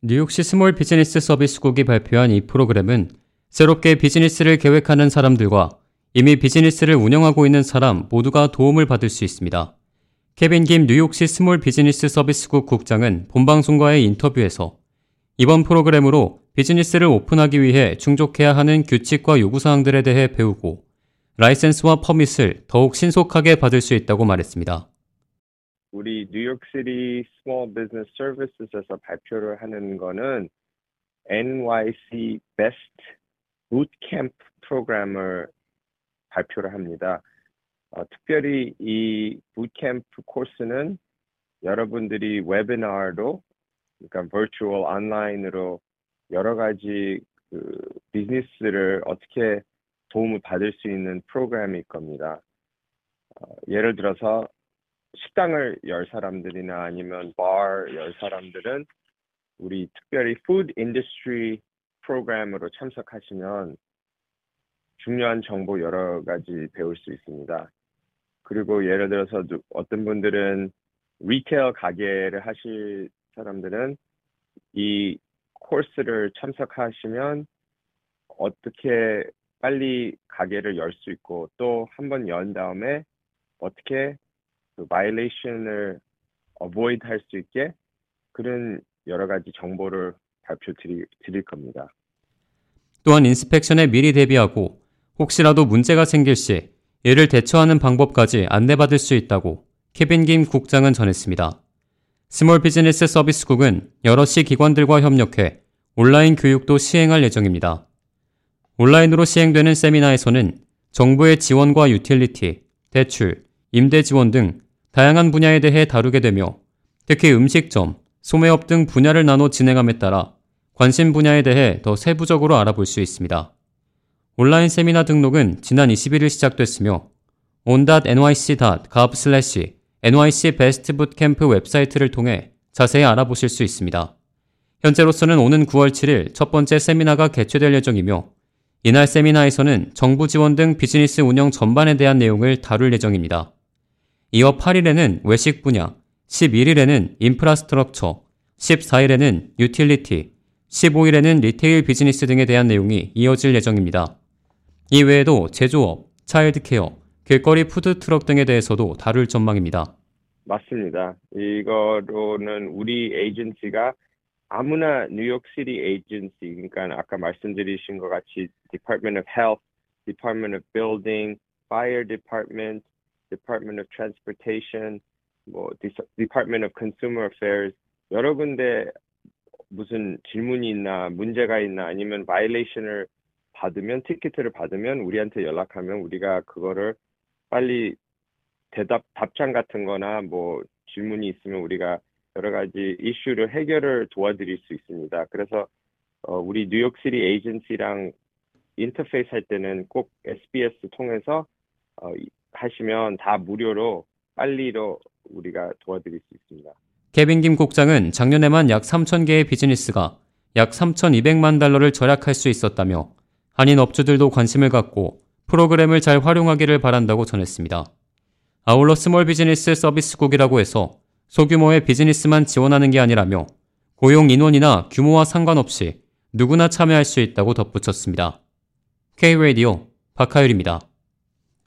뉴욕시 small business 서비스국이 발표한 이 프로그램은 새롭게 비즈니스를 계획하는 사람들과 이미 비즈니스를 운영하고 있는 사람 모두가 도움을 받을 수 있습니다. 케빈 김 뉴욕시 small business 서비스국 국장은 본방송과의 인터뷰에서 이번 프로그램으로 비즈니스를 오픈하기 위해 충족해야 하는 규칙과 요구사항들에 대해 배우고 라이센스와 permit을 더욱 신속하게 받을 수 있다고 말했습니다. 우리 New York City Small Business Services에서 발표를 하는 거는 NYC Best Bootcamp 프로그램을 발표를 합니다. 어, 특별히 이 부트캠프 코스는 여러분들이 webinar로 그러니까 온라인으로 여러 가지 그 비즈니스를 어떻게 도움을 받을 수 있는 프로그램일 겁니다. 어, 예를 들어서 식당을 열 사람들이나 아니면 바 열 사람들은 우리 특별히 food industry 프로그램으로 참석하시면 중요한 정보 여러 가지 배울 수 있습니다. 그리고 예를 들어서 어떤 분들은 retail 가게를 하실 사람들은 이 코스를 참석하시면 어떻게 빨리 가게를 열 수 있고 또 한 번 연 다음에 어떻게 그 violation을 avoid 할 수 있게 그런 여러 가지 정보를 발표 드리, 드릴 겁니다. 또한 inspection에 미리 대비하고 혹시라도 문제가 생길 시 이를 대처하는 방법까지 안내받을 수 있다고 케빈 김 국장은 전했습니다. small 비즈니스 서비스국은 여러 시 기관들과 협력해 온라인 교육도 시행할 예정입니다. 온라인으로 시행되는 세미나에서는 정부의 지원과 utility, 대출, 임대 지원 등 다양한 분야에 대해 다루게 되며 특히 음식점, 소매업 등 분야를 나눠 진행함에 따라 관심 분야에 대해 더 세부적으로 알아볼 수 있습니다. 온라인 세미나 등록은 지난 21일 시작됐으며 on.nyc.gov NYC Best Bootcamp 웹사이트를 통해 자세히 알아보실 수 있습니다. 현재로서는 오는 9월 7일 첫 번째 세미나가 개최될 예정이며 이날 세미나에서는 정부 지원 등 비즈니스 운영 전반에 대한 내용을 다룰 예정입니다. 이어 8일에는 외식 분야, 11일에는 infrastructure, 14일에는 utility, 15일에는 retail 비즈니스 등에 대한 내용이 이어질 예정입니다. 이 외에도 제조업, childcare, 길거리 푸드트럭 등에 대해서도 다룰 전망입니다. 맞습니다. 이거로는 우리 에이전시가 아무나 New York City agency, 그러니까 아까 말씀드리신 것 같이 Department of Health, Department of Building, Fire Department, Department of Transportation, 뭐 Department of Consumer Affairs 여러 군데 무슨 질문이 있나 문제가 있나 아니면 violation을 받으면 티켓을 받으면 우리한테 연락하면 우리가 그거를 빨리 대답 답장 같은 거나 뭐 질문이 있으면 우리가 여러 가지 이슈를 해결을 도와드릴 수 있습니다. 그래서 어, 우리 New York City agency랑 인터페이스 할 때는 꼭 SBS 통해서 어, 하시면 다 무료로 빨리로 우리가 도와드릴 수 있습니다. 케빈 김 국장은 작년에만 약 3천 개의 비즈니스가 약 3,200만 달러를 절약할 수 있었다며 한인 업주들도 관심을 갖고 프로그램을 잘 활용하기를 바란다고 전했습니다. 아울러 small 비즈니스 서비스국이라고 해서 소규모의 비즈니스만 지원하는 게 아니라며 고용 인원이나 규모와 상관없이 누구나 참여할 수 있다고 덧붙였습니다. K-Radio 박하율입니다.